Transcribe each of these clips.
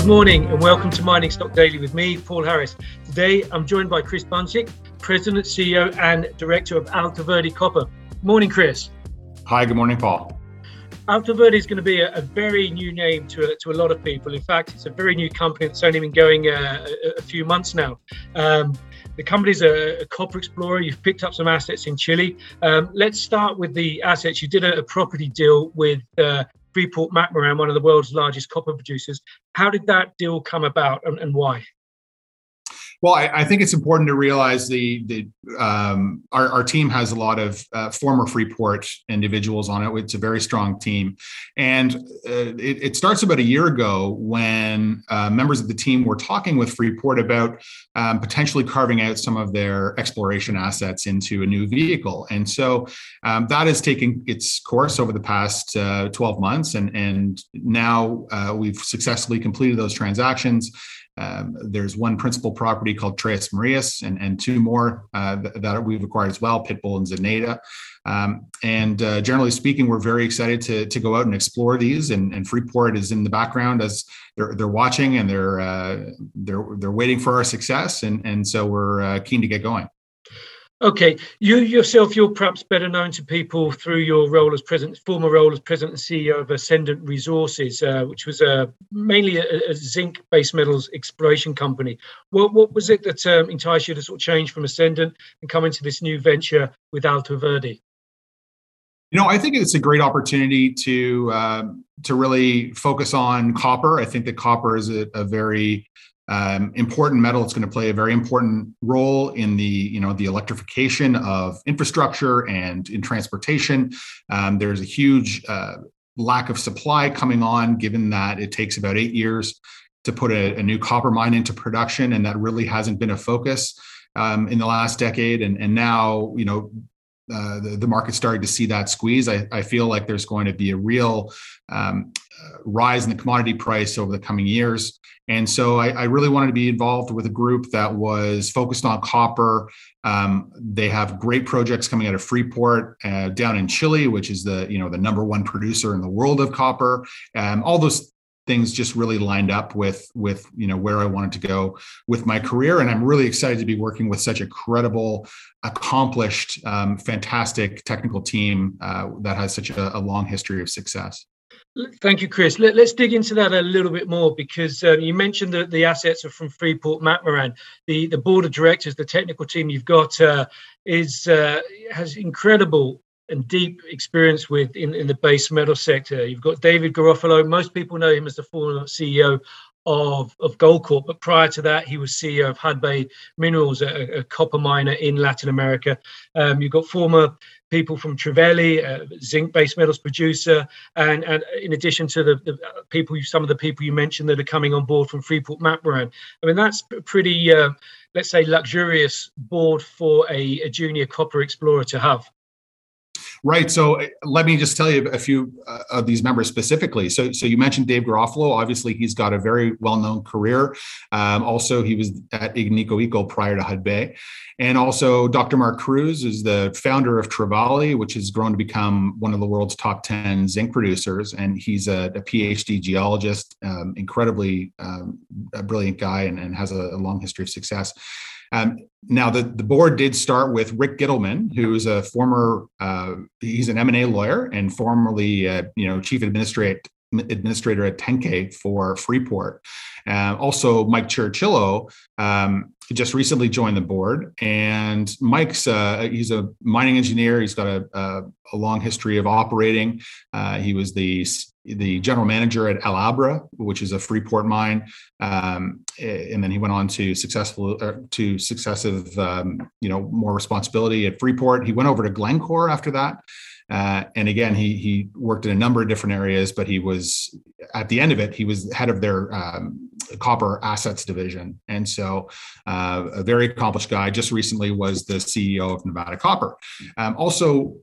Good morning, and welcome to Mining Stock Daily with me, Paul Harris. Today, I'm joined by Chris Buncic, President, CEO, and Director of Alto Verde Copper. Morning, Chris. Hi, good morning, Paul. Alto Verde is going to be a, a very new name to, to a lot of people. In fact, it's a very new company that's only been going uh, a, a, few months now. Um, the company's a, a, copper explorer. You've picked up some assets in Chile. Um, let's start with the assets. You did a, a property deal with uh, Freeport McMoRan, one of the world's largest copper producers. How did that deal come about and, and why? Well, I, I, think it's important to realize the the um, our, our team has a lot of uh, former Freeport individuals on it. It's a very strong team, and uh, it, it, starts about a year ago when uh, members of the team were talking with Freeport about um, potentially carving out some of their exploration assets into a new vehicle, and so um, that has taken its course over the past uh, 12 months, and and now uh, we've successfully completed those transactions. Um, there's one principal property called Tres Marias, and, and two more uh, th- that we've acquired as well, Pitbull and Zenaida. Um, and uh, generally speaking, we're very excited to, to go out and explore these. And, and Freeport is in the background as they're, they're watching and they're, uh, they're, they're waiting for our success. And, and so we're uh, keen to get going. Okay, you yourself, you're perhaps better known to people through your role as president, former role as president and CEO of Ascendant Resources, uh, which was uh, mainly a, a, zinc-based metals exploration company. What what was it that um, enticed you to sort of change from Ascendant and come into this new venture with Alto Verde? You know, I think it's a great opportunity to uh, to really focus on copper. I think that copper is a, a very um, important metal. It's going to play a very important role in the you know the electrification of infrastructure and in transportation. Um, there's a huge uh, lack of supply coming on, given that it takes about eight years to put a, a new copper mine into production, and that really hasn't been a focus um, in the last decade. And and now you know uh, the, the market's starting to see that squeeze. I, I feel like there's going to be a real um, rise in the commodity price over the coming years. And so I, I, really wanted to be involved with a group that was focused on copper. Um, they have great projects coming out of Freeport uh, down in Chile, which is the you know the number one producer in the world of copper. Um, all those things just really lined up with with you know where I wanted to go with my career, and I'm really excited to be working with such a credible, accomplished, um, fantastic technical team uh, that has such a, a long history of success. Thank you, Chris. Let, us dig into that a little bit more because um, you mentioned that the assets are from Freeport McMoRan. The the board of directors, the technical team you've got uh, is uh, has incredible and deep experience with in, in the base metal sector. You've got David Garofalo. Most people know him as the former CEO of, of Goldcorp, but prior to that, he was CEO of Hudbay Minerals, a, a copper miner in Latin America. Um, you've got former people from Trevali, a zinc-based metals producer, and, and in addition to the, the, people, some of the people you mentioned that are coming on board from Freeport McMoRan. I mean, that's pretty, uh, let's say, luxurious board for a, a junior copper explorer to have. Right. So uh, let me just tell you a few uh, of these members specifically. So, so you mentioned Dave Garofalo. Obviously, he's got a very well-known career. Um, also, he was at Agnico Eagle prior to Hudbay. And also, Dr. Mark Cruz is the founder of Trevali, which has grown to become one of the world's top 10 zinc producers. And he's a, a PhD geologist, um, incredibly um, a brilliant guy, and, and has a, a long history of success. Um, now, the, the board did start with Rick Gittleman, who is a former, uh, he's an M&A lawyer and formerly, uh, you know, chief administrator administrator at Tenke for Freeport. Uh, also, Mike Ciricillo um, just recently joined the board, and Mike's uh, he's a mining engineer. He's got a, a, a long history of operating. Uh, he was the the general manager at El Abra, which is a Freeport mine, um, and then he went on to successful uh, to successive, um, you know, more responsibility at Freeport. He went over to Glencore after that, uh, and again, he he worked in a number of different areas, but he was at the end of it, he was head of their um, copper assets division, and so uh, a very accomplished guy. Just recently was the CEO of Nevada Copper. Um, also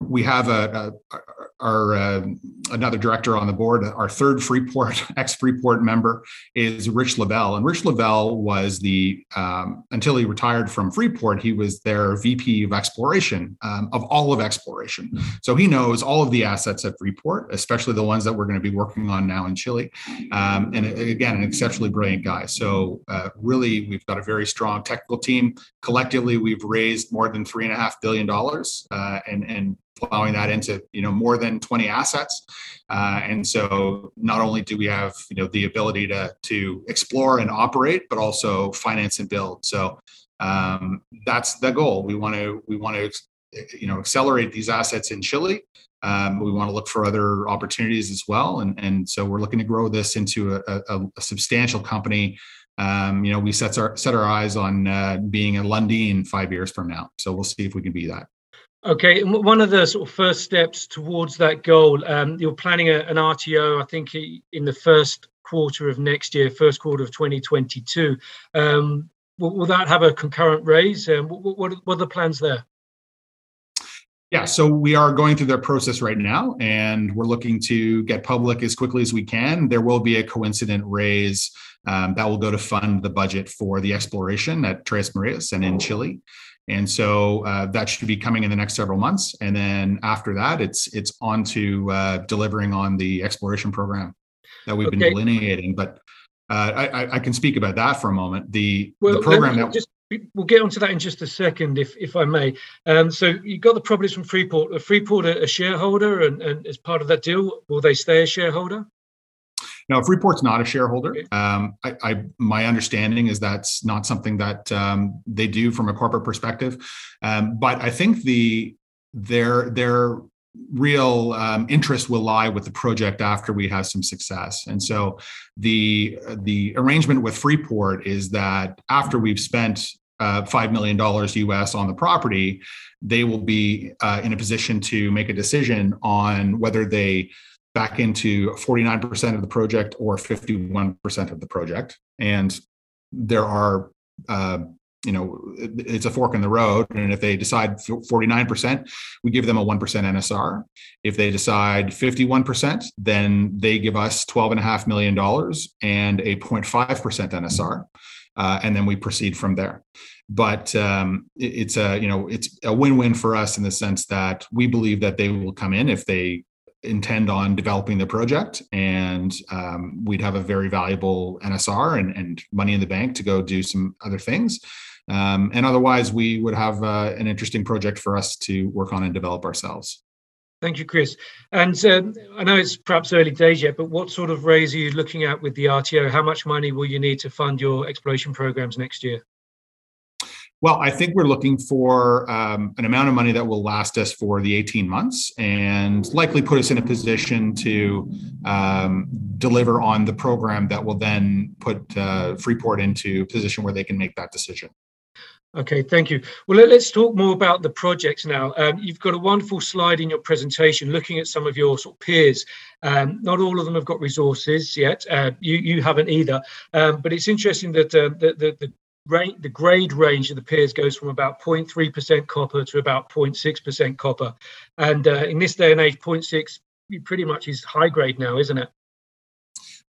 we have a, a our uh, another director on the board, our third Freeport ex Freeport member is Rich Leveille, and Rich Leveille was the um, until he retired from Freeport, he was their VP of exploration um, of all of exploration. So he knows all of the assets at Freeport, especially the ones that we're going to be working on now in Chile. Um, and again, an exceptionally brilliant guy. So uh, really, we've got a very strong technical team. Collectively, we've raised more than three and a half billion dollars, uh, and and plowing that into you know more than 20 assets. Uh, and so not only do we have you know the ability to to explore and operate but also finance and build. So um, that's the goal. We want to we want to you know accelerate these assets in chile. Um, we want to look for other opportunities as well. And and so we're looking to grow this into a, a, a substantial company. Um, you know we set our set our eyes on uh, being a lundin five years from now. So we'll see if we can be that Okay, one of the sort of first steps towards that goal, um, you're planning a, an RTO, I think, in the first quarter of next year, first quarter of 2022. Um, will, will, that have a concurrent raise? Um, what, what, what, are the plans there? Yeah, so we are going through the process right now, and we're looking to get public as quickly as we can. There will be a coincident raise um, that will go to fund the budget for the exploration at Tres Marias and in Chile. And so uh, that should be coming in the next several months. And then after that, it's it's on to uh, delivering on the exploration program that we've okay. been delineating. But uh, I, I, can speak about that for a moment. The, well, the program that just we'll get onto that in just a second, if if I may. Um, so you got the properties from Freeport. Are Freeport a, a shareholder, and, and as part of that deal, will they stay a shareholder? Now, Freeport's not a shareholder. Um, I, I, my understanding is that's not something that um, they do from a corporate perspective. Um, but I think the their their real um, interest will lie with the project after we have some success. And so the the arrangement with Freeport is that after we've spent uh, $5 million US on the property, they will be uh, in a position to make a decision on whether they back into 49% of the project or 51% of the project. And there are, uh, you know, it's a fork in the road. And if they decide 49%, we give them a 1% NSR. If they decide 51%, then they give us $12.5 million and a 0.5% NSR. Uh, and then we proceed from there but um, it, it's a you know it's a win-win for us in the sense that we believe that they will come in if they intend on developing the project and um, we'd have a very valuable nsr and, and, money in the bank to go do some other things. Um, and otherwise we would have uh, an interesting project for us to work on and develop ourselves. Thank you chris. And um, i know it's perhaps early days yet but what sort of raise are you looking at with the rto how much money will you need to fund your exploration programs next year well, I think we're looking for um, an amount of money that will last us for the 18 months and likely put us in a position to um, deliver on the program that will then put uh, Freeport into a position where they can make that decision. Okay, thank you. Well, let, us talk more about the projects now. Um, you've got a wonderful slide in your presentation looking at some of your sort of peers. Um, not all of them have got resources yet. Uh, you, you haven't either. Um, but it's interesting that uh, the, the, the range, the grade range of the peers goes from about 0.3% copper to about 0.6% copper. And uh, in this day and age, 0.6 pretty much is high grade now, isn't it?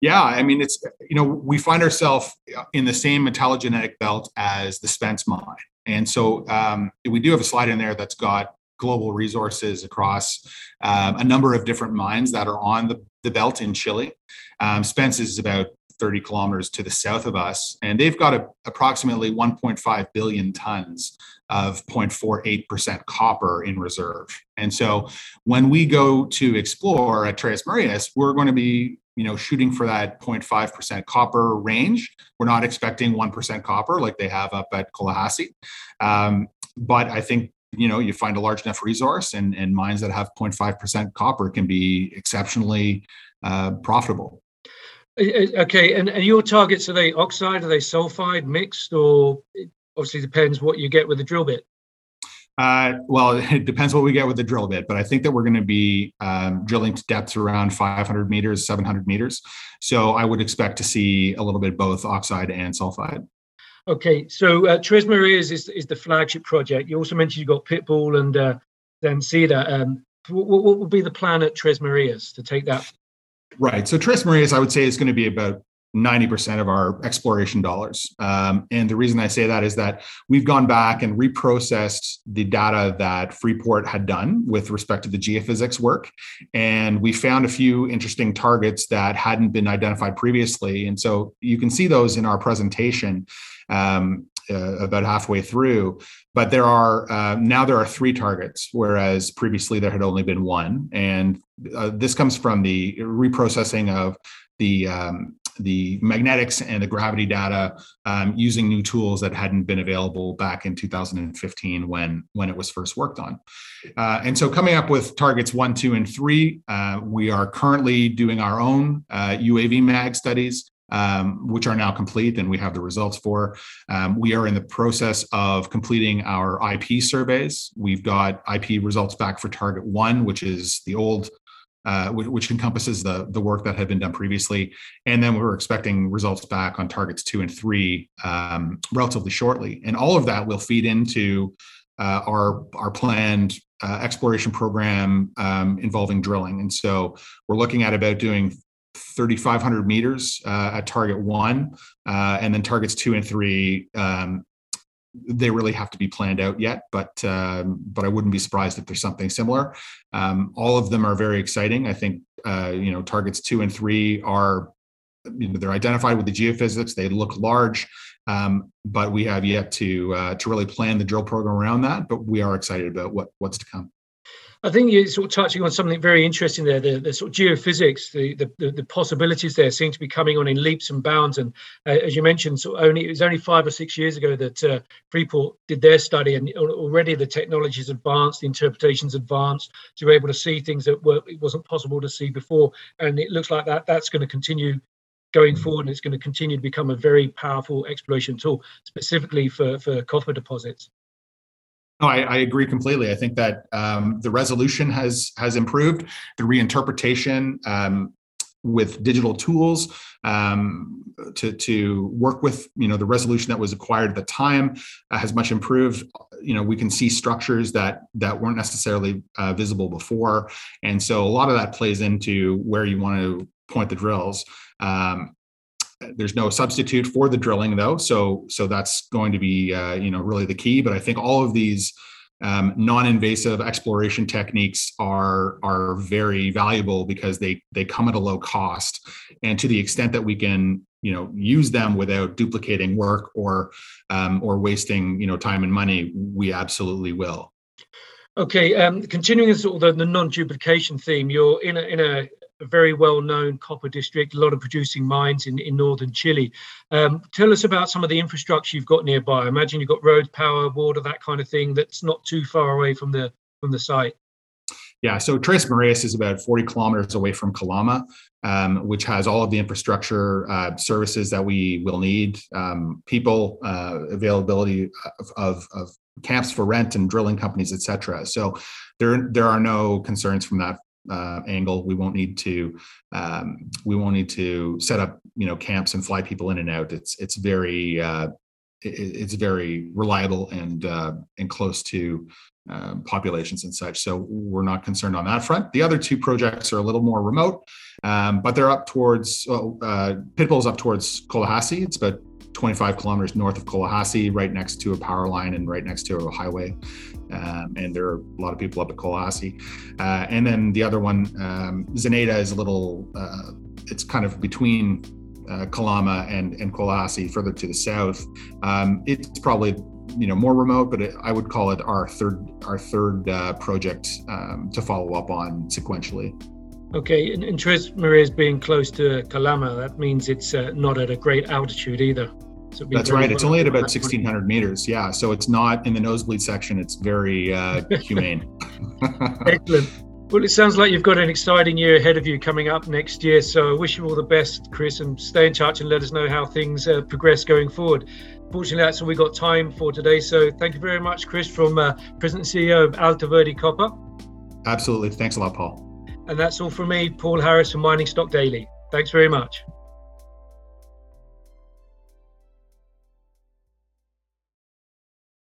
Yeah, I mean, it's, you know, we find ourselves in the same metallogenetic belt as the Spence mine. And so um, we do have a slide in there that's got global resources across um, a number of different mines that are on the, the belt in Chile. Um, Spence is about 30 kilometers to the south of us, and they've got a, approximately 1.5 billion tons of 0.48% copper in reserve. And so when we go to explore at Tres Marias, we're going to be you know shooting for that 0.5% copper range. We're not expecting 1% copper like they have up at Collahuasi. Um, but I think you know you find a large enough resource and, and mines that have 0.5% copper can be exceptionally uh, profitable Okay, and, and your targets are they oxide, are they sulfide, mixed, or it obviously depends what you get with the drill bit? Uh, well, it depends what we get with the drill bit, but I think that we're going to be um, drilling to depths around 500 meters, 700 meters. So I would expect to see a little bit both oxide and sulfide. Okay, so uh, Tres Marias is, is the flagship project. You also mentioned you got Pitbull and uh, Zenaida. Um, what, what will be the plan at Tres Marias to take that? Right. So Tres Marias, I would say, is going to be about 90% of our exploration dollars. Um, and the reason I say that is that we've gone back and reprocessed the data that Freeport had done with respect to the geophysics work. And we found a few interesting targets that hadn't been identified previously. And so you can see those in our presentation. Um, uh, about halfway through. But there are uh, now there are three targets, whereas previously there had only been one. And uh, this comes from the reprocessing of the um, the magnetics and the gravity data um, using new tools that hadn't been available back in 2015 when when it was first worked on. Uh, and so coming up with targets one, two, and three, uh, we are currently doing our own uh, UAV mag studies um, which are now complete and we have the results for. Um, we are in the process of completing our IP surveys. We've got IP results back for target one, which is the old uh, which, which, encompasses the, the work that had been done previously. And then we're expecting results back on targets two and three um, relatively shortly. And all of that will feed into uh, our, our planned uh, exploration program um, involving drilling. And so we're looking at about doing 3,500 meters uh, at target one, uh, and then targets two and three. Um, they really have to be planned out yet, but um, but I wouldn't be surprised if there's something similar. Um, all of them are very exciting. I think uh, you know targets two and three are you know they're identified with the geophysics. They look large, um, but we have yet to uh, to really plan the drill program around that. But we are excited about what what's to come. I think you're sort of touching on something very interesting there. The, the sort of geophysics, the, the, the possibilities there seem to be coming on in leaps and bounds. And uh, as you mentioned, so only it was only five or six years ago that uh, Freeport did their study, and already the technology is advanced, the interpretations advanced, so you're able to see things that were it wasn't possible to see before. And it looks like that that's going to continue going forward, and it's going to continue to become a very powerful exploration tool, specifically for for copper deposits. No, I, I, agree completely. I think that um, the resolution has has improved. The reinterpretation um, with digital tools um, to to work with you know the resolution that was acquired at the time uh, has much improved. You know we can see structures that that weren't necessarily uh, visible before, and so a lot of that plays into where you want to point the drills. Um, there's no substitute for the drilling though, so so that's going to be uh, you know really the key. But I think all of these um, non-invasive exploration techniques are are very valuable because they they come at a low cost, and to the extent that we can you know use them without duplicating work or um, or wasting you know time and money, we absolutely will. Okay, um, continuing sort of the, the non-duplication theme, you're in a in a a very well-known copper district, a lot of producing mines in, in northern Chile. Um, tell us about some of the infrastructure you've got nearby. I imagine you've got roads, power, water, that kind of thing. That's not too far away from the from the site. Yeah, so Tres Marias is about 40 kilometers away from Calama, um, which has all of the infrastructure uh, services that we will need, um, people, uh, availability of, of, of, camps for rent and drilling companies, et cetera. So there, there are no concerns from that uh, angle. We won't need to um, we won't need to set up you know camps and fly people in and out. It's it's very uh, it, it's very reliable and uh, and close to uh, populations and such. So we're not concerned on that front. The other two projects are a little more remote, um, but they're up towards uh, Pitbull's up towards Collahuasi. It's about 25 kilometers north of Collahuasi, right next to a power line and right next to a highway. Um, and there are a lot of people up at Collahuasi. Uh, and then the other one, um, Zenaida, is a little, uh, it's kind of between uh, Calama and, and further to the south. Um, it's probably you know more remote, but it, I would call it our third our third uh, project um, to follow up on sequentially. Okay, and, and Tres Marias being close to Calama, that means it's uh, not at a great altitude either. So That's right. It's only at about 1,600 meters. Yeah. So it's not in the nosebleed section. It's very uh, humane. Excellent. Well, it sounds like you've got an exciting year ahead of you coming up next year. So I wish you all the best, Chris, and stay in touch and let us know how things uh, progress going forward. Fortunately, that's all we got time for today. So thank you very much, Chris, from uh, President and CEO of Alto Verde Copper. Absolutely. Thanks a lot, Paul. And that's all from me, Paul Harris from Mining Stock Daily. Thanks very much.